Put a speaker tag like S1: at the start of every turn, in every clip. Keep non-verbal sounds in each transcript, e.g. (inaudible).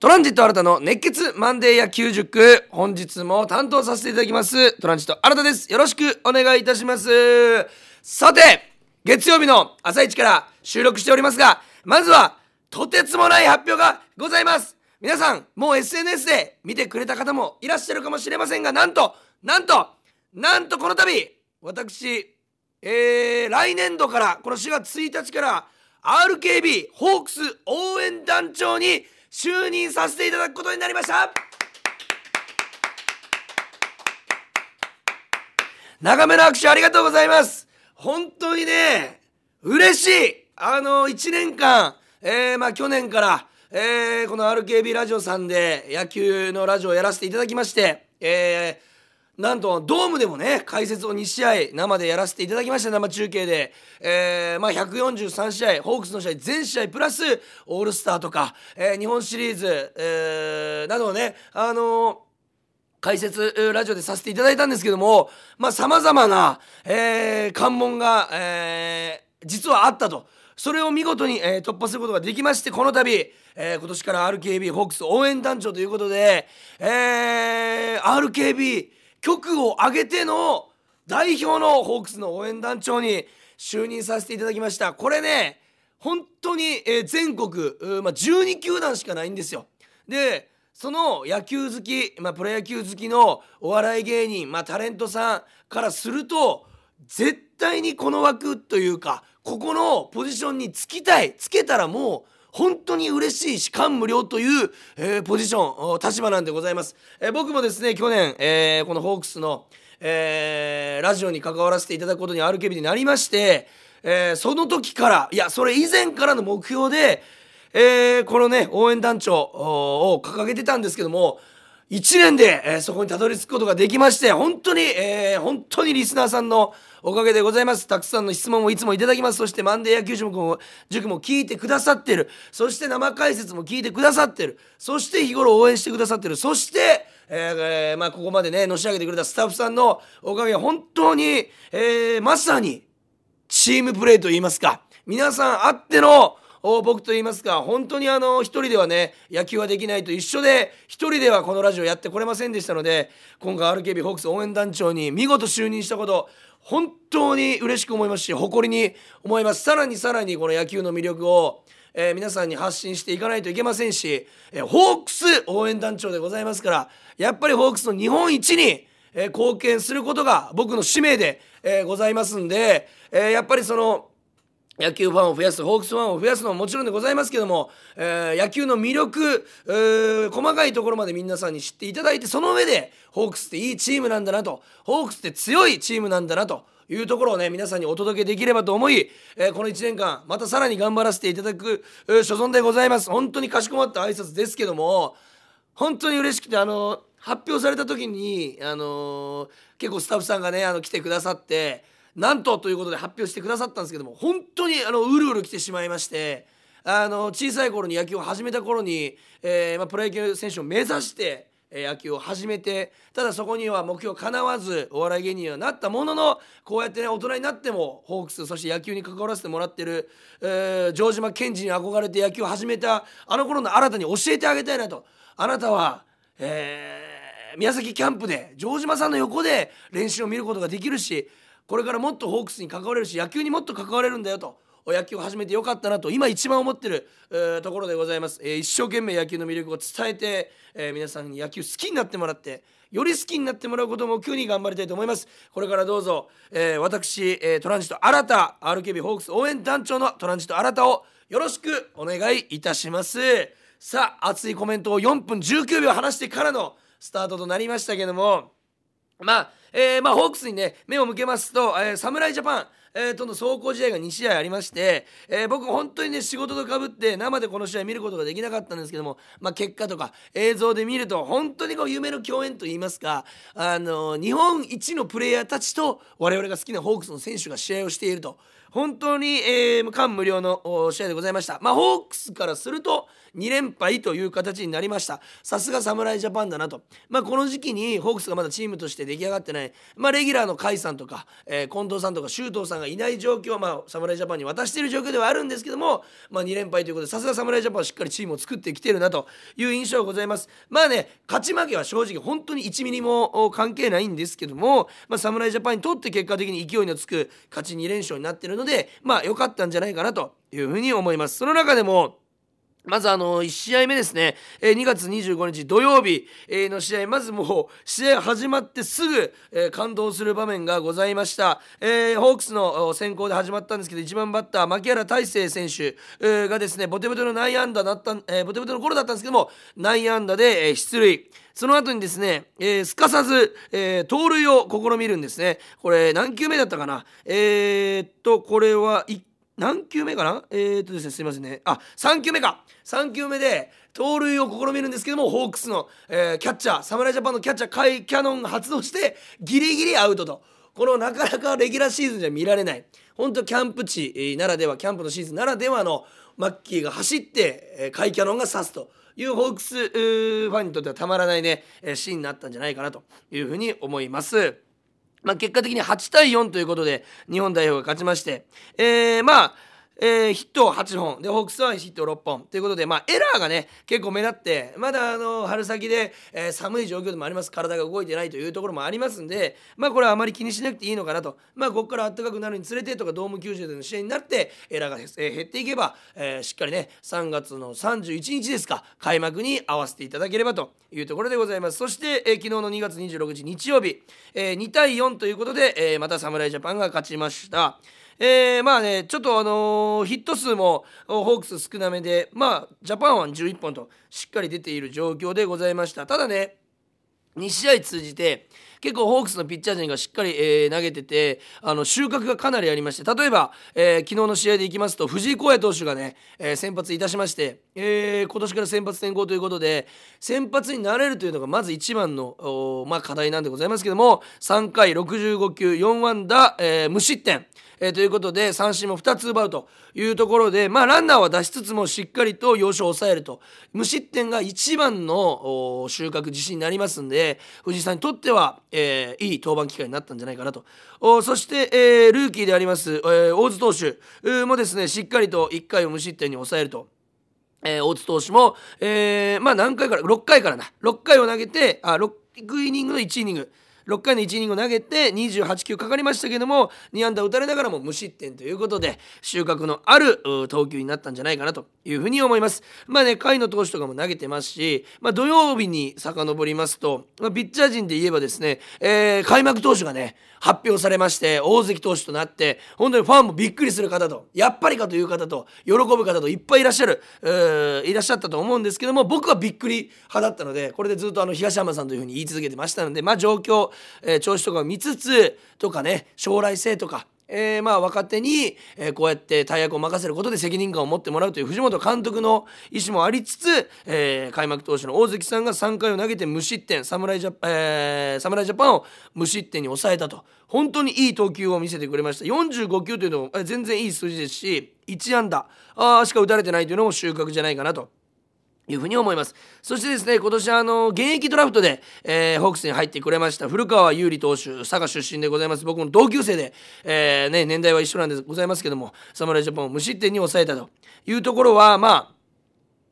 S1: トランジット新たの熱血マンデー野球塾本日も担当させていただきます。トランジット新たです。よろしくお願いいたします。さて月曜日の朝一から収録しておりますがまずはとてつもない発表がございます。皆さんもう SNS で見てくれた方もいらっしゃるかもしれませんがなんとなんとなんとこの度私えー、来年度からこの4月1日から RKB ホークス応援団長に就任させていただくことになりました。長めの握手ありがとうございます。本当にね嬉しい。あの1年間えー、まあ去年からえー、この RKB ラジオさんで野球のラジオをやらせていただきましてえーなんとドームでもね解説を2試合生でやらせていただきました生中継で、えーまあ、143試合ホークスの試合全試合プラスオールスターとか、えー、日本シリーズ、えー、などをねあのー解説ラジオでさせていただいたんですけどもさまざ、まな、えー、関門が、えー、実はあったと。それを見事に、えー、突破することができましてこの度、えー、今年から RKB ホークス応援団長ということで、えー、RKB 局を挙げての代表のホークスの応援団長に就任させていただきました。これね本当に、え、全国、まあ、12球団しかないんですよ。でその野球好き、まあ、プロ野球好きのお笑い芸人、まあ、タレントさんからすると絶対にこの枠というかここのポジションにつきたいつけたらもう本当に嬉しいし感無量という、えー、ポジション立場なんでございます、えー、僕もですね去年、えー、このホークスの、えー、ラジオに関わらせていただくことに RKB になりまして、えー、その時からいやそれ以前からの目標で、えー、このね応援団長を掲げてたんですけども1年で、えー、そこにたどり着くことができまして本当に、えー、本当にリスナーさんのおかげでございます。たくさんの質問をいつもいただきます。そしてマンデー野球塾も塾も聞いてくださってる。そして生解説も聞いてくださってる。そして日頃応援してくださってる。そしてえー、まあ、ここまでねのし上げてくれたスタッフさんのおかげ本当に、え、まさにチームプレーといいますか皆さんあっての僕と言いますか本当にあの一人ではね野球はできないと一緒で一人ではこのラジオやってこれませんでしたので今回 RKB ホークス応援団長に見事就任したこと本当に嬉しく思いますし誇りに思います。さらにさらにこの野球の魅力をえー、皆さんに発信していかないといけませんし、えー、ホークス応援団長でございますからやっぱりホークスの日本一に、えー、貢献することが僕の使命で、えございますんで、えやっぱりその野球ファンを増やすホークスファンを増やすのももちろんでございますけども、えー、野球の魅力、えー、細かいところまで皆さんに知っていただいてその上でホークスっていいチームなんだなとホークスって強いチームなんだなというところをね皆さんにお届けできればと思い、えー、この1年間またさらに頑張らせていただく、えー、所存でございます。本当にかしこまった挨拶ですけども本当に嬉しくてあの発表された時にあの結構スタッフさんがねあの来てくださってなんとということで発表してくださったんですけども本当にあのうるうる来てしまいましてあの小さい頃に野球を始めた頃に、えーまあ、プロ野球選手を目指して野球を始めてただそこには目標かなわずお笑い芸人にはなったもののこうやってね大人になってもホークスそして野球に関わらせてもらってる、えー、城島健二に憧れて野球を始めたあの頃の新たに教えてあげたいなと。あなたは、えー、宮崎キャンプで城島さんの横で練習を見ることができるしこれからもっとホークスに関われるし野球にもっと関われるんだよと。野球を始めてよかったなと今一番思ってる、えー、ところでございます、えー、一生懸命野球の魅力を伝えて、えー、皆さんに野球好きになってもらってより好きになってもらうことを目標に頑張りたいと思います。これからどうぞ、え私、えトランジット新た RKB ホークス応援団長のトランジット新たをよろしくお願いいたします。さあ熱いコメントを4分19秒話してからのスタートとなりましたけどもまあえー、まあ、ホークスにね目を向けますと、えー、侍ジャパンえー、との走行試合が2試合ありまして、えー、僕本当にね仕事とかぶって生でこの試合見ることができなかったんですけども、まあ、結果とか映像で見ると本当にこう夢の共演といいますか、あのー、日本一のプレイヤーたちと我々が好きなホークスの選手が試合をしていると。本当に、えー、感無量の試合でございました。まあホークスからすると2連敗という形になりました。さすが侍ジャパンだなと。まあこの時期にホークスがまだチームとして出来上がってない。まあレギュラーの甲斐さんとか、えー、近藤さんとか周東さんがいない状況まあ侍ジャパンに渡している状況ではあるんですけどもまあ2連敗ということでさすが侍ジャパンはしっかりチームを作ってきてるなという印象がございます。まあね勝ち負けは正直本当に1ミリも関係ないんですけども、まあ、侍ジャパンにとって結果的に勢いのつく勝ち2連勝になってるのでまあ良かったんじゃないかなというふうに思います。その中でもまずあの1試合目ですね、え2月25日土曜日、の試合まずもう試合始まってすぐ、え感動する場面がございました、えホークスの先行で始まったんですけど1番バッター牧原大成選手、がですねボテボテの内野安打だった、えボテボテの頃だったんですけども内野安打で、え出塁。その後にですね、えー、すかさず、えー、盗塁を試みるんですね。これ何球目だったかな。えー、っとこれは1何球目かな？えー、っとですねすいませんね。あ3球目か。3球目で盗塁を試みるんですけどもホークスの、えー、キャッチャー侍ジャパンのキャッチャーカイ・キャノンが発動してギリギリアウトと。このなかなかレギュラーシーズンじゃ見られない。本当キャンプ地ならではキャンプのシーズンならではのマッキーが走って、えー、カイ・キャノンが刺すと。いうホークスファンにとってはたまらないねえシーンになったんじゃないかなというふうに思います。まあ、結果的に8対4ということで日本代表が勝ちまして、えー、まあえー、ヒット8本。でホークスはヒット6本。ということで、まあ、エラーがね結構目立ってまだあの春先で、えー、寒い状況でもあります体が動いてないというところもありますんで、まあ、これはあまり気にしなくていいのかなと、まあ、ここから暖かくなるにつれてとかドーム球場での試合になってエラーが、えー、減っていけば、えー、しっかりね3月の31日ですか開幕に合わせていただければというところでございます。そして、えー、昨日の2月26日日曜日、えー、2対4ということで、えー、また侍ジャパンが勝ちました。えー、まあねちょっとあのー、ヒット数もホークス少なめでまあジャパンは11本としっかり出ている状況でございました。ただね2試合通じて結構ホークスのピッチャー陣がしっかり、えー、投げててあの収穫がかなりありまして例えば、えー、昨日の試合でいきますと藤井耕也投手がね、えー、先発いたしまして、え今年から先発転向ということで先発になれるというのがまず一番の、まあ、課題なんでございますけども3回65球4安打、え無失点えー、ということで三振も2つ奪うというところで、まあ、ランナーは出しつつもしっかりと要所を抑えると。無失点が一番の収穫自信になりますんで藤井さんにとっては、えー、いい登板機会になったんじゃないかなと。おそして、えー、ルーキーであります、えー、大津投手。もですねしっかりと1回を無失点に抑えると。えー、大津投手も、えー、まあ何回から6回からな。6回を投げてあ6イニングの1イニング。6回の1イニングを投げて28球かかりましたけども2安打打たれながらも無失点ということで収穫のある投球になったんじゃないかなというふうに思います。まあね甲斐の投手とかも投げてますし、まあ、土曜日に遡りますと、まあ、ピッチャー陣で言えばですね、えー、開幕投手がね発表されまして大関投手となって本当にファンもびっくりする方とやっぱりかという方と喜ぶ方といっぱいいらっしゃるいらっしゃったと思うんですけども僕はびっくり派だったのでこれでずっとあの東山さんというふうに言い続けてましたのでまあ状況、えー、調子とかを見つつとかね将来性とかえー、まあ若手に、え、こうやって大役を任せることで責任感を持ってもらうという藤本監督の意思もありつつ、え、開幕投手の大関さんが3回を投げて無失点侍ジャ,、えー、侍ジャパンを無失点に抑えたと本当にいい投球を見せてくれました45球というのも全然いい数字ですし1安打あしか打たれてないというのも収穫じゃないかなと。いうふうに思います。そしてですね今年あの現役ドラフトで、えー、ホークスに入ってくれました古川優里投手佐賀出身でございます。僕の同級生で、えー、ね、年代は一緒なんでございますけども侍ジャパンを無失点に抑えたと。いうところはまあ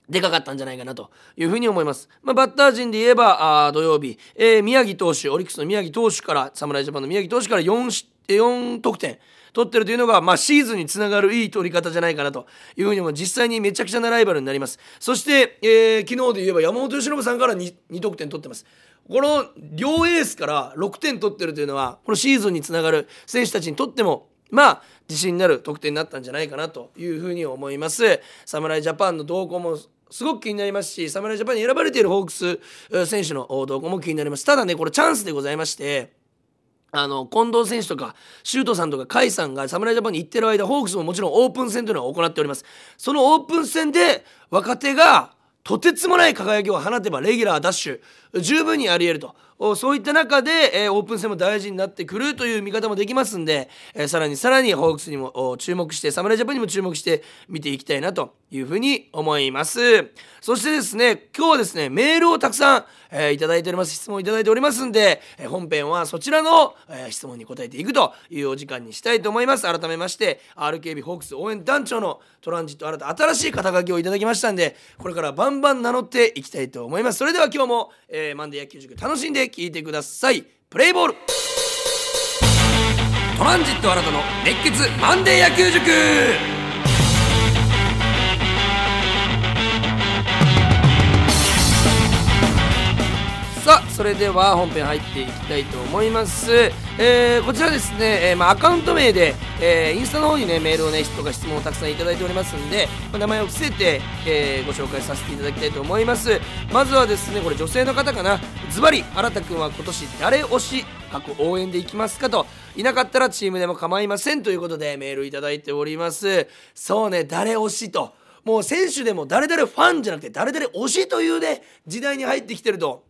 S1: でかかったんじゃないかなと。いうふうに思います。まあ、バッター陣で言えばあ土曜日、えー、宮城投手オリックスの宮城投手から侍ジャパンの宮城投手から 4, 4得点。取ってるというのが、まあ、シーズンにつながるいい取り方じゃないかなというふうにも実際にめちゃくちゃなライバルになります。そして、えー、昨日で言えば山本由伸さんから 2, 2得点取ってます。この両エースから6点取ってるというのはこのシーズンにつながる選手たちにとってもまあ自信になる得点になったんじゃないかなというふうに思います。侍ジャパンの動向もすごく気になりますし侍ジャパンに選ばれているホークス選手の動向も気になります。ただねこれチャンスでございましてあの近藤選手とか周東さんとか甲斐さんが侍ジャパンに行ってる間ホークスももちろんオープン戦というのは行っております。そのオープン戦で若手がとてつもない輝きを放てばレギュラーダッシュ十分にありえると。そういった中で、えー、オープン戦も大事になってくるという見方もできますんで、えー、さらにさらにホークスにも注目して侍ジャパンにも注目して見ていきたいなというふうに思います。そしてですね今日はですねメールをたくさん、えー、いただいております。質問いただいておりますんで、えー、本編はそちらの、えー、質問に答えていくというお時間にしたいと思います。改めまして RKB ホークス応援団長のトランジット新た新しい肩書きをいただきましたんでこれからバンバン名乗っていきたいと思います。それでは今日も、えー、マンデー野球塾楽しんで聞いてください。プレイボール。トランジット新たの熱血マンデー野球塾。それでは本編入っていきたいと思います、えー、こちらですね、えー、まあ、アカウント名で、えー、インスタの方にねメールをねとか質問をたくさんいただいておりますんで、まあ、名前を伏せて、えご紹介させていただきたいと思います。まずはですねこれ女性の方かな。ズバリ新田君は今年誰推し？各応援でいきますかと。いなかったらチームでも構いませんということでメールいただいております。そうね誰推しと。もう選手でも誰々ファンじゃなくて誰々推しというね時代に入ってきてると。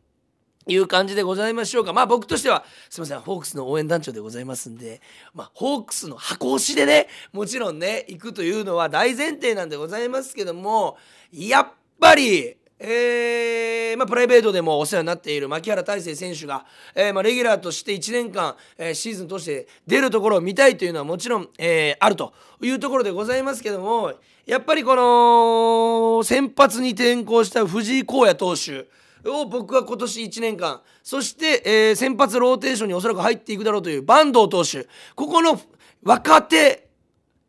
S1: いう感じでございましょうか。まあ僕としては、すいません、ホークスの応援団長でございますんで、まあホークスの箱推しでね、もちろんね、行くというのは大前提なんでございますけども、やっぱり、えー、まあ、プライベートでもお世話になっている牧原大成選手が、えー、まあ、レギュラーとして1年間、えー、シーズン通して出るところを見たいというのはもちろん、えあるというところでございますけどもやっぱりこの先発に転向した藤井耕也投手を僕は今年1年間。そして、えー、先発ローテーションにおそらく入っていくだろうという坂東投手。ここの若手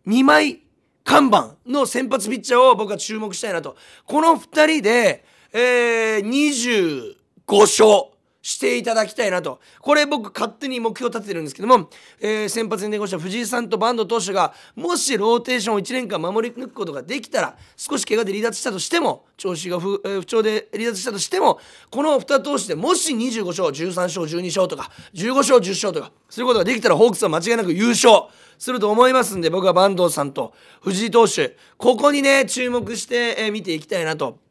S1: 2枚看板の先発ピッチャーを僕は注目したいなと。この2人で、えー、25勝。していただきたいなとこれ僕勝手に目標立ててるんですけども、えー、先発に出した藤井さんと坂東投手がもしローテーションを1年間守り抜くことができたら少し怪我で離脱したとしても調子が不,、えー、不調で離脱したとしてもこの2投手でもし25勝13勝12勝とか15勝10勝とかすることができたらホークスは間違いなく優勝すると思いますんで僕は坂東さんと藤井投手ここにね注目して、えー、見ていきたいなと。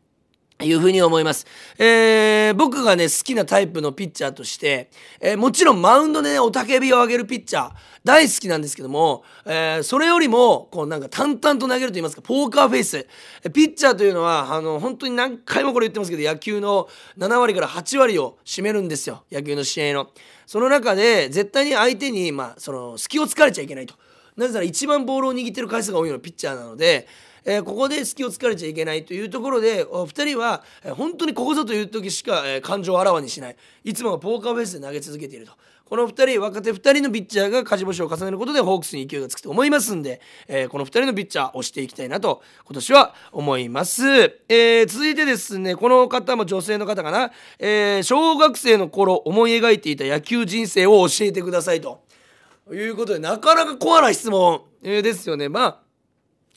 S1: いうふうに思います。えー、僕がね、好きなタイプのピッチャーとして、えー、もちろんマウンドでね、おたけびを上げるピッチャー、大好きなんですけども、えー、それよりも、こうなんか淡々と投げると言いますか、ポーカーフェイス。ピッチャーというのは、あの、本当に何回もこれ言ってますけど、野球の7割から8割を占めるんですよ。野球の試合の。その中で、絶対に相手に、まあ、その、隙を突かれちゃいけないと。なぜなら一番ボールを握ってる回数が多いのはピッチャーなので、えー、ここで隙を突かれちゃいけないというところでお二人は、えー、本当にここぞという時しか、えー、感情をあらわにしない。いつもはポーカーフェイスで投げ続けていると。この2人若手2人のピッチャーが勝ち星を重ねることでホークスに勢いがつくと思いますんで、えー、この2人のピッチャーを押していきたいなと今年は思います、えー、続いてですねこの方も女性の方かな、えー、小学生の頃思い描いていた野球人生を教えてくださいということでなかなかコアな質問、えー、ですよね。まあ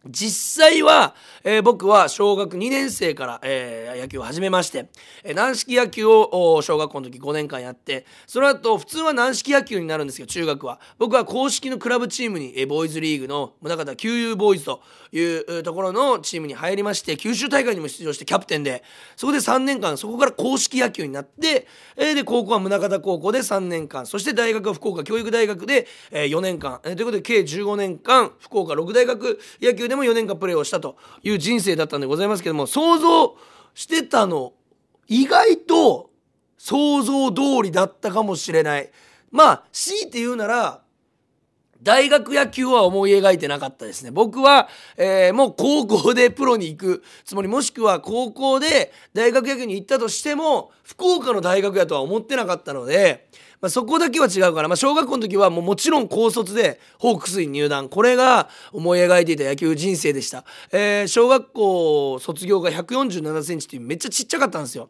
S1: 実際は、えー、僕は小学2年生から、えー、野球を始めまして、えー、軟式野球を小学校の時5年間やってその後普通は軟式野球になるんですけど中学は。僕は公式のクラブチームに、えー、ボーイズリーグの宗像旧友ボーイズというところのチームに入りまして九州大会にも出場してキャプテンで。そこで3年間そこから公式野球になって、えー、で高校は宗像高校で3年間そして大学は福岡教育大学で、えー、4年間、えー、ということで計15年間福岡6大学野球ででも4年間プレーをしたという人生だったんでございますけども想像してたの意外と想像通りだったかもしれないまあ強いて言うなら大学野球は思い描いてなかったですね。僕は、えー、もう高校でプロに行くつもり、もしくは高校で大学野球に行ったとしても、福岡の大学やとは思ってなかったので、まあ、そこだけは違うから、まあ、小学校の時はもうもちろん高卒でホークスに入団。これが思い描いていた野球人生でした、えー、小学校卒業が1 4 7センチっていうめっちゃちっちゃかったんですよ。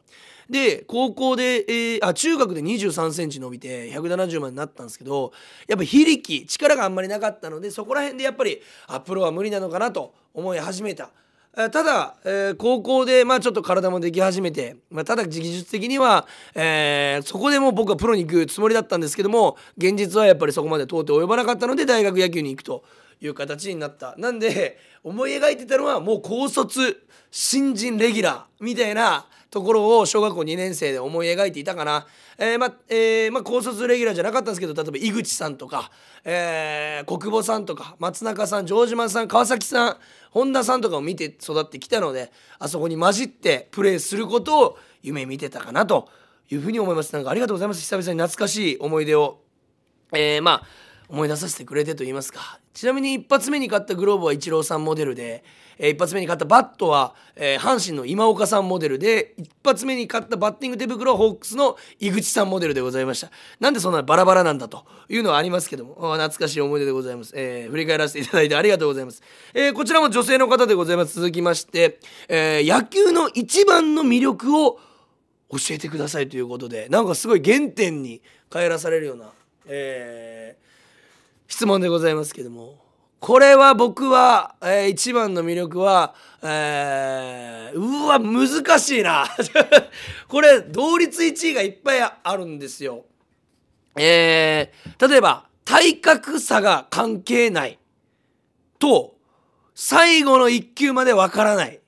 S1: で高校で、えー、あ中学で2 3センチ伸びて170までなったんですけどやっぱ非力力があんまりなかったのでそこら辺でやっぱりあプロは無理なのかなと思い始めた。ただ、えー、高校で、まあ、ちょっと体もでき始めて、まあ、ただ技術的には、えー、そこでも僕はプロに行くつもりだったんですけども現実はやっぱりそこまで到底及ばなかったので大学野球に行くと。いう形になった。なんで思い描いてたのはもう高卒新人レギュラーみたいなところを小学校2年生で思い描いていたかな、えー、まえー、ま高卒レギュラーじゃなかったんですけど例えば井口さんとか、えー、国母さんとか松中さん城島さん川崎さん本田さんとかを見て育ってきたのであそこに混じってプレーすることを夢見てたかなというふうに思います。なんかありがとうございます。久々に懐かしい思い出を、えー、まあ思い出させてくれてと言いますか。ちなみに一発目に買ったグローブはイチローさんモデルで、えー、一発目に買ったバットは、えー、阪神の今岡さんモデルで一発目に買ったバッティング手袋はホークスの井口さんモデルでございました。なんでそんなバラバラなんだというのはありますけども懐かしい思い出でございます、えー、振り返らせていただいてありがとうございます、え、こちらも女性の方でございます。続きまして、え、野球の一番の魅力を教えてくださいということでなんかすごい原点に帰らされるような、えー、質問でございますけどもこれは僕は、えー、一番の魅力は、えー、うわ難しいな (laughs) これ同率1位がいっぱいあるんですよ。えー、例えば体格差が関係ないと最後の1球までわからない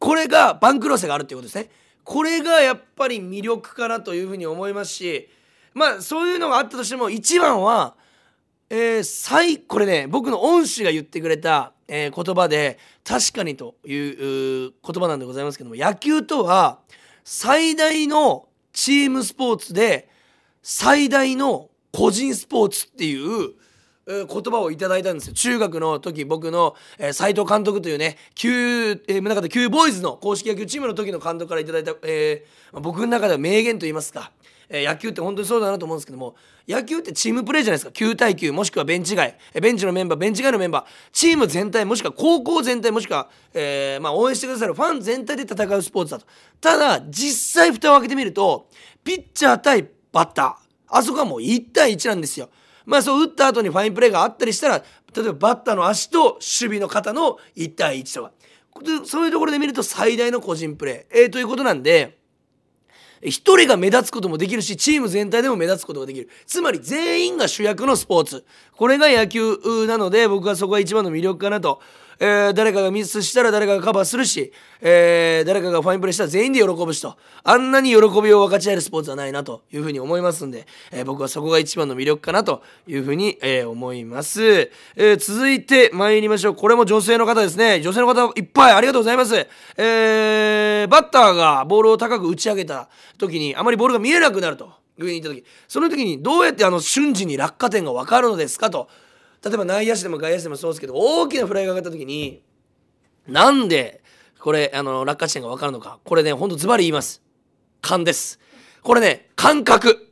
S1: これが番狂わせがあるっていうことですね。これがやっぱり魅力かなというふうに思いますしまあそういうのがあったとしても一番はえー、最これね僕の恩師が言ってくれた、えー、言葉で確かにという言葉なんでございますけども野球とは最大のチームスポーツで最大の個人スポーツっていう言葉をいただいたんですよ。中学の時僕の斎、えー、藤監督というね旧、えー、中で旧ボーイズの公式野球チームの時の監督からいただいた、えー、僕の中では名言と言いますかえー、野球って本当にそうだなと思うんですけども野球ってチームプレーじゃないですか。9対9もしくはベンチ外。ベンチのメンバーベンチ外のメンバー。チーム全体もしくは高校全体もしくは、えーまあ、応援してくださるファン全体で戦うスポーツだと。ただ実際蓋を開けてみるとピッチャー対バッター。あそこはもう1対1なんですよ。まあそう打った後にファインプレーがあったりしたら例えばバッターの足と守備の肩の1対1とか。そういうところで見ると最大の個人プレー、えー、ということなんで一人が目立つこともできるしチーム全体でも目立つことができる。つまり全員が主役のスポーツ。これが野球なので僕はそこが一番の魅力かなと。えー、誰かがミスしたら誰かがカバーするし、えー、誰かがファインプレーしたら全員で喜ぶしと。あんなに喜びを分かち合えるスポーツはないなというふうに思いますんで、えー、僕はそこが一番の魅力かなというふうに、えー、思います、えー、続いて参りましょう。これも女性の方ですね。女性の方いっぱいありがとうございます、えー、バッターがボールを高く打ち上げた時にあまりボールが見えなくなると上に行った時その時にどうやってあの瞬時に落下点が分かるのですかと例えば内野手でも外野手でもそうですけど大きなフライが上がった時になんでこれあの落下地点が分かるのか。これねほんとズバリ言います。勘です。これね感覚。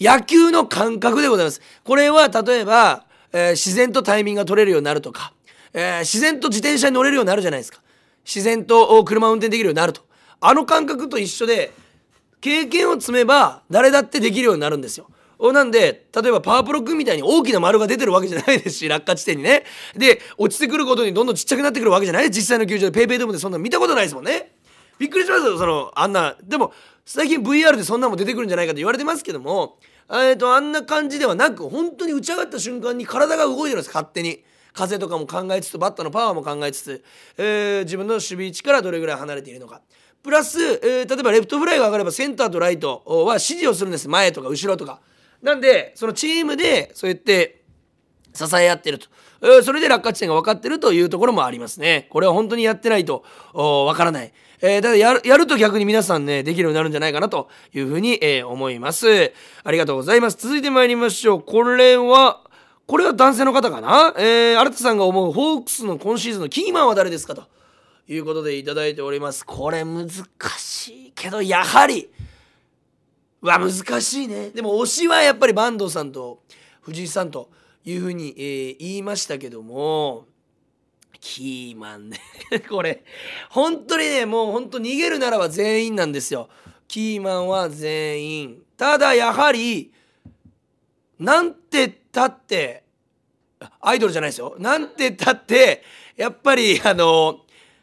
S1: 野球の感覚でございます。これは例えば、えー、自然とタイミングが取れるようになるとか、えー、自然と自転車に乗れるようになるじゃないですか。自然と車を運転できるようになると。あの感覚と一緒で経験を積めば誰だってできるようになるんですよ。なんで例えばパワープロ君みたいに大きな丸が出てるわけじゃないですし (laughs) 落下地点にね。で落ちてくることにどんどんちっちゃくなってくるわけじゃない実際の球場でペイペイドームでそんな見たことないですもんね。びっくりしますよそのあんな。でも最近 VR でそんなも出てくるんじゃないかと言われてますけどもえーとあんな感じではなく本当に打ち上がった瞬間に体が動いてるんです勝手に。風とかも考えつつバットのパワーも考えつつ、えー、自分の守備位置からどれぐらい離れているのか。プラス、えー、例えばレフトフライが上がればセンターとライトは指示をするんです。前とか後ろとか。なんでそのチームでそうやって支え合ってると。それで落下地点が分かってるというところもありますね。これは本当にやってないと分からない。えー、だやるやると逆に皆さんねできるようになるんじゃないかなというふうに、えー、思います。ありがとうございます。続いて参りましょう。これはこれは男性の方かな？えー、新田さんが思うホークスの今シーズンのキーマンは誰ですか？ということでいただいております。これ難しいけどやはりわ難しいね。でも推しはやっぱり坂東さんと藤井さんというふうに、えー、言いましたけどもキーマンね。(laughs) これ本当にねもう本当逃げるならば全員なんですよ。キーマンは全員。ただやはりなんてったってアイドルじゃないですよ。なんてったってやっぱりあの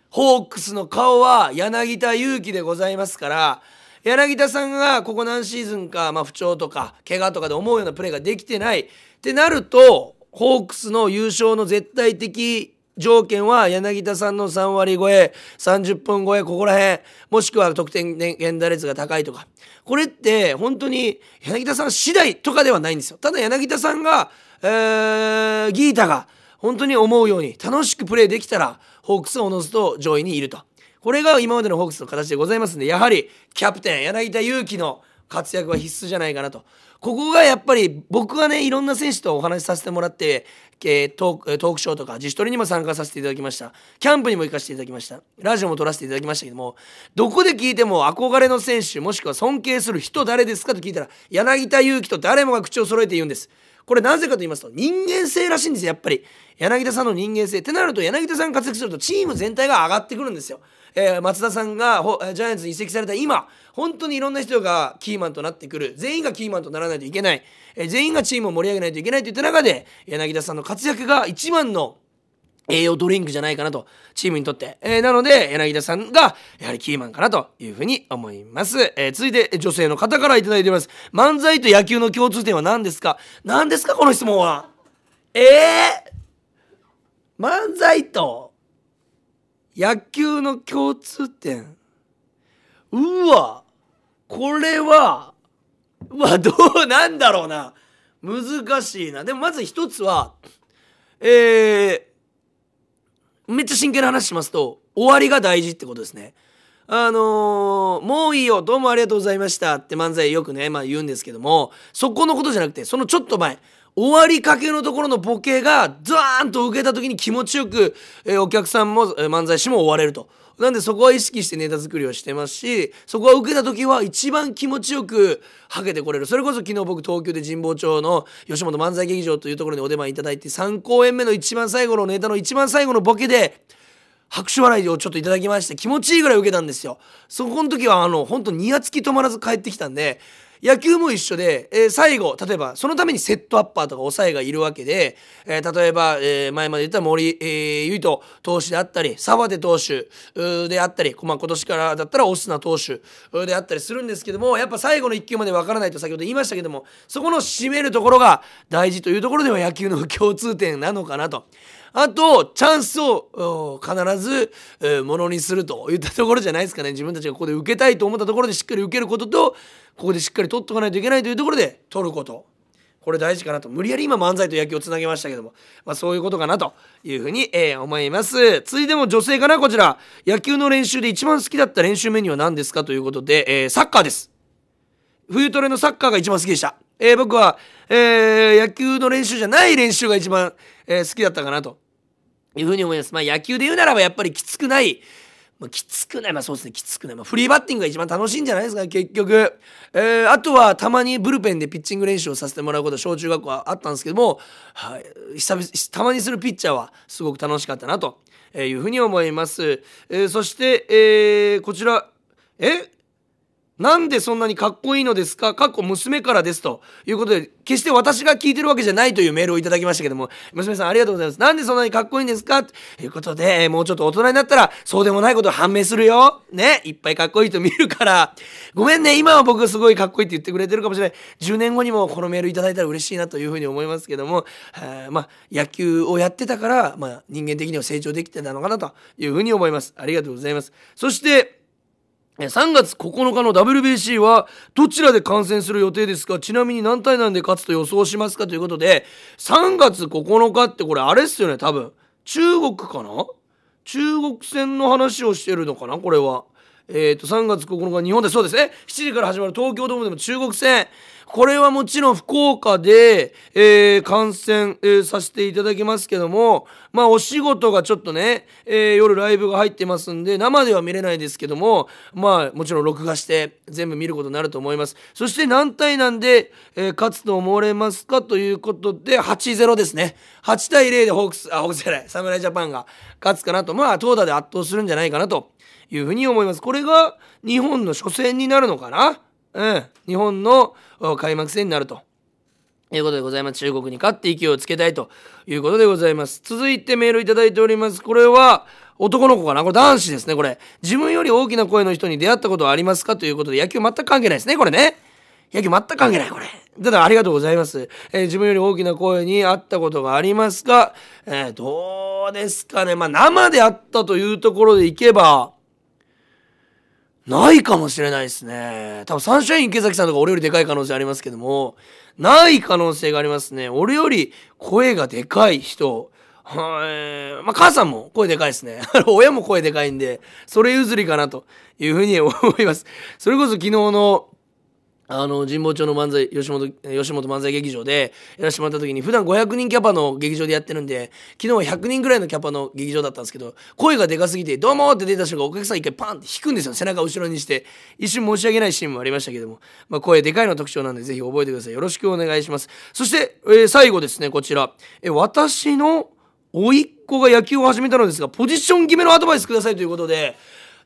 S1: ホークスの顔は柳田悠岐でございますから柳田さんがここ何シーズンか、まあ、不調とか怪我とかで思うようなプレーができてない。ってなるとホークスの優勝の絶対的条件は柳田さんの3割超え30分超えここら辺もしくは得点源打率が高いとか。これって本当に柳田さん次第とかではないんですよ。ただ柳田さんが、えー、ギータが本当に思うように楽しくプレーできたらホークスはおのずと上位にいると。これが今までのホークスの形でございますんでやはりキャプテン柳田悠岐の活躍は必須じゃないかなと。ここがやっぱり僕はねいろんな選手とお話しさせてもらって、えー、トークショーとか自主トレにも参加させていただきました。キャンプにも行かせていただきました。ラジオも撮らせていただきましたけどもどこで聞いても憧れの選手もしくは尊敬する人誰ですかと聞いたら柳田悠岐と誰もが口を揃えて言うんです。これなぜかと言いますと人間性らしいんですよやっぱり。柳田さんの人間性。ってなると柳田さんが活躍するとチーム全体が上がってくるんですよ。えー、松田さんがジャイアンツに移籍された。今本当にいろんな人がキーマンとなってくる。全員がキーマンとならないといけない、えー、全員がチームを盛り上げないといけないといった中で柳田さんの活躍が一番の栄養ドリンクじゃないかなと、チームにとって。えー、なので、柳田さんが、やはりキーマンかなというふうに思います。えー、続いて、女性の方から頂いております。漫才と野球の共通点は何ですか？何ですか？この質問は。ええー、漫才と野球の共通点うわこれはうわどうなんだろうな難しいなでもまず一つはえー、めっちゃ真剣な話しますと終わりが大事ってことですね。あのー、もういいよどうもありがとうございましたって漫才よくね、まあ、言うんですけどもそこのことじゃなくてそのちょっと前終わりかけのところのボケがザーンと受けた時に気持ちよく、えー、お客さんも、えー、漫才師も終われると。なんでそこは意識してネタ作りをしてますしそこは受けた時は一番気持ちよくはけてこれるそれこそ昨日僕東京で神保町の吉本漫才劇場というところにお出番いただいて3公演目の一番最後のネタの一番最後のボケで拍手笑いをちょっといただきまして気持ちいいぐらい受けたんですよそこの時はあの本当にやつき止まらず帰ってきたんで野球も一緒で、えー、最後例えばそのためにセットアッパーとか抑えがいるわけで、えー、例えば、え、前まで言った森、えー、投手であったり澤手投手であったり、まあ、今年からだったらオスナ投手であったりするんですけどもやっぱ最後の1球までわからないと先ほど言いましたけどもそこの締めるところが大事というところでは野球の共通点なのかなと。あと、チャンスを必ず、えー、ものにするといったところじゃないですかね。自分たちがここで受けたいと思ったところでしっかり受けることと、ここでしっかり取っておかないといけないというところで取ること。これ大事かなと。無理やり今漫才と野球をつなげましたけども、まあそういうことかなというふうに、えー、思います。続いても女性かな、こちら。野球の練習で一番好きだった練習メニューは何ですかということで、えー、サッカーです。冬トレのサッカーが一番好きでした。えー、僕は、えー、野球の練習じゃない練習が一番、えー、好きだったかなというふうに思います。まあ野球で言うならばやっぱりきつくない、まあ、きつくない、まあそうですね、きつくない。まあ、フリーバッティングが一番楽しいんじゃないですか、結局。えー、あとはたまにブルペンでピッチング練習をさせてもらうことは小中学校はあったんですけども、はい、久々たまにするピッチャーはすごく楽しかったなというふうに思います。えー、そして、えー、こちら、え？なんでそんなにかっこいいのですか？かっこ娘からですということで、決して私が聞いてるわけじゃないというメールをいただきましたけども、娘さんありがとうございます。なんでそんなにかっこいいんですか？ということで、もうちょっと大人になったら、そうでもないこと判明するよ。ね？いっぱいかっこいいと見るから。ごめんね。今は僕すごいかっこいいって言ってくれてるかもしれない。10年後にもこのメールいただいたら嬉しいなというふうに思いますけども、まあ、野球をやってたから、まあ、人間的には成長できてたのかなというふうに思います。ありがとうございます。そして、3月9日の WBC はどちらで観戦する予定ですか？ちなみに何対何で勝つと予想しますか？ということで3月9日ってこれあれっすよね多分。中国かな？中国戦の話をしてるのかな？これは。えっ、ー、と3月9日日本で。そうですね。7時から始まる東京ドームでも中国戦。これはもちろん福岡で、えー、観戦、えー、させていただきますけども、まあお仕事がちょっとね、えー、夜ライブが入ってますんで、生では見れないですけども、まあもちろん録画して全部見ることになると思います。そして何対なんで、えー、勝つと思われますかということで、8-0ですね。8対0でホークス、あ、ホークスじゃない、侍ジャパンが勝つかなと、まあ投打で圧倒するんじゃないかなというふうに思います。これが日本の初戦になるのかなうん、日本の開幕戦になるということでございます。中国に勝って勢いをつけたいということでございます。続いてメールいただいております。これは男の子かな？これ男子ですね、これ。自分より大きな声の人に出会ったことはありますか？ということで野球全く関係ないですね、これね。野球全く関係ないこれただありがとうございます、えー、自分より大きな声に会ったことがありますが、えー、どうですかね？まあ生で会ったというところでいけばないかもしれないですね。多分サンシャイン池崎さんとか俺よりでかい可能性ありますけども、ない可能性がありますね。俺より声がでかい人。はい。まあ、母さんも声でかいですね。(laughs) 親も声でかいんで、それ譲りかなというふうに思います。それこそ昨日のあの神保町の漫才吉本吉本漫才劇場でやらせてもらった時に普段500人キャパの劇場でやってるんで昨日は100人ぐらいのキャパの劇場だったんですけど声がでかすぎて「どうも!」って出た瞬間お客さん一回パンって引くんですよ。背中後ろにして。一瞬申し訳ないシーンもありましたけども、まあ、声でかいの特徴なんでぜひ覚えてください。よろしくお願いします。そして、えー、最後ですねこちら、え私の甥っ子が野球を始めたのですがポジション決めのアドバイスくださいということで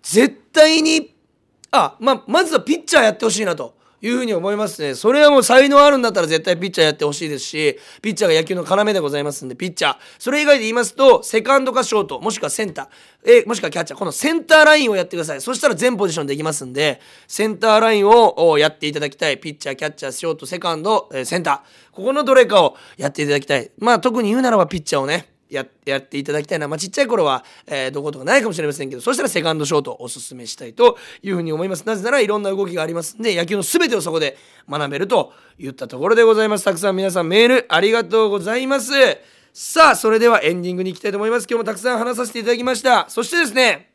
S1: 絶対にあまあまずはピッチャーやってほしいなと。いうふうに思いますね。それはもう才能あるんだったら絶対ピッチャーやってほしいですし、ピッチャーが野球の要でございますんで、ピッチャー。それ以外で言いますと、セカンドかショート、もしくはセンター、えもしくはキャッチャー。このセンターラインをやってください。そしたら全ポジションできますんで、センターラインをやっていただきたい。ピッチャー、キャッチャー、ショート、セカンド、えセンター。ここのどれかをやっていただきたい。まあ特に言うならばピッチャーをね、ややっていただきたいな、まあ、ちっちゃい頃は、えー、どことかないかもしれませんけどそしたらセカンドショートをおすすめしたいというふうに思います。なぜならいろんな動きがありますんで野球の全てをそこで学べるといったところでございます。たくさん皆さんメールありがとうございます。さあそれではエンディングに行きたいと思います。今日もたくさん話させていただきました。そしてですね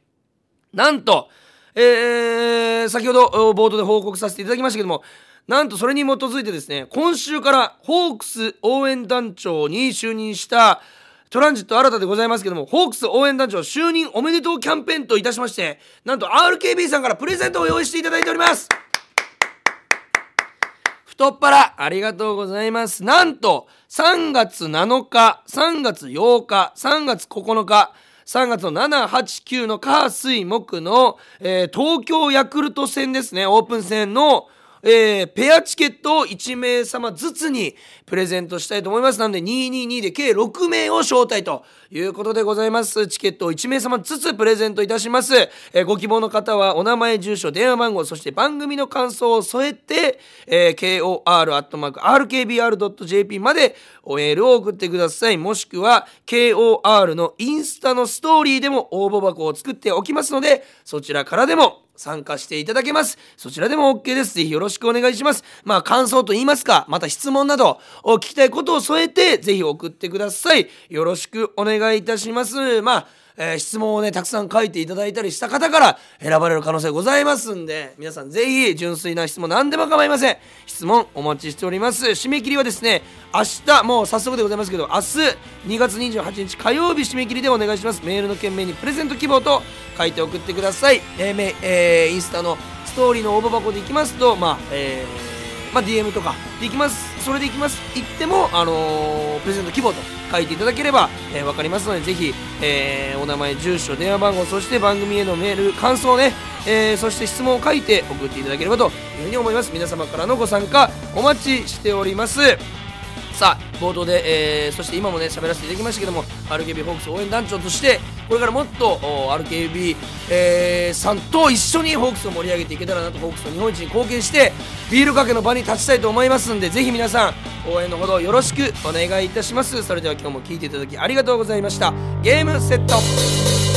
S1: なんとえー、先ほど冒頭で報告させていただきましたけどもなんとそれに基づいてですね今週からホークス応援団長に就任したトランジット新たでございますけども、ホークス応援団長就任おめでとうキャンペーンといたしまして、なんと RKB さんからプレゼントを用意していただいております太っ腹ありがとうございます。なんと、3月7日、3月8日、3月9日、3月の7、8、9の火、水、木の、えー、東京ヤクルト戦ですね、オープン戦の、えー、ペアチケットを1名様ずつにプレゼントしたいと思います。なので222で計6名を招待ということでございます。チケットを1名様ずつプレゼントいたします。えー、ご希望の方はお名前、住所、電話番号、そして番組の感想を添えて、えー、kor.rkbr.jp までおメールを送ってください。もしくは KOR のインスタのストーリーでも応募箱を作っておきますので、そちらからでも参加していただけます。そちらでも OK です。ぜひよろしくお願いします。まあ感想と言いますか、また質問などを聞きたいことを添えて、ぜひ送ってください。よろしくお願いいたします。まあえー、質問をねたくさん書いていただいたりした方から選ばれる可能性ございますんで皆さんぜひ純粋な質問何でも構いません。質問お待ちしております。締め切りはですね明日もう早速でございますけど明日2月28日火曜日締め切りでお願いします。メールの件名にプレゼント希望と書いて送ってください、えーえー、インスタのストーリーの応募箱でいきますとまあえー、まあ、DM とかでいきます。それでいきます。言っても、あのー、プレゼント希望と書いていただければ、えー、分かりますのでぜひ、えー、お名前住所電話番号そして番組へのメール感想ね、え、そして質問を書いて送っていただければというふうに思います。皆様からのご参加お待ちしております。さあ冒頭で、えー、そして今もね喋らせていただきましたけども RKB ホークス応援団長としてこれからもっと RKB、えー、さんと一緒にホークスを盛り上げていけたらなとホークスの日本一に貢献してビールかけの場に立ちたいと思いますんでぜひ皆さん応援のほどよろしくお願いいたします。それでは今日も聴いていただきありがとうございました。ゲームセット。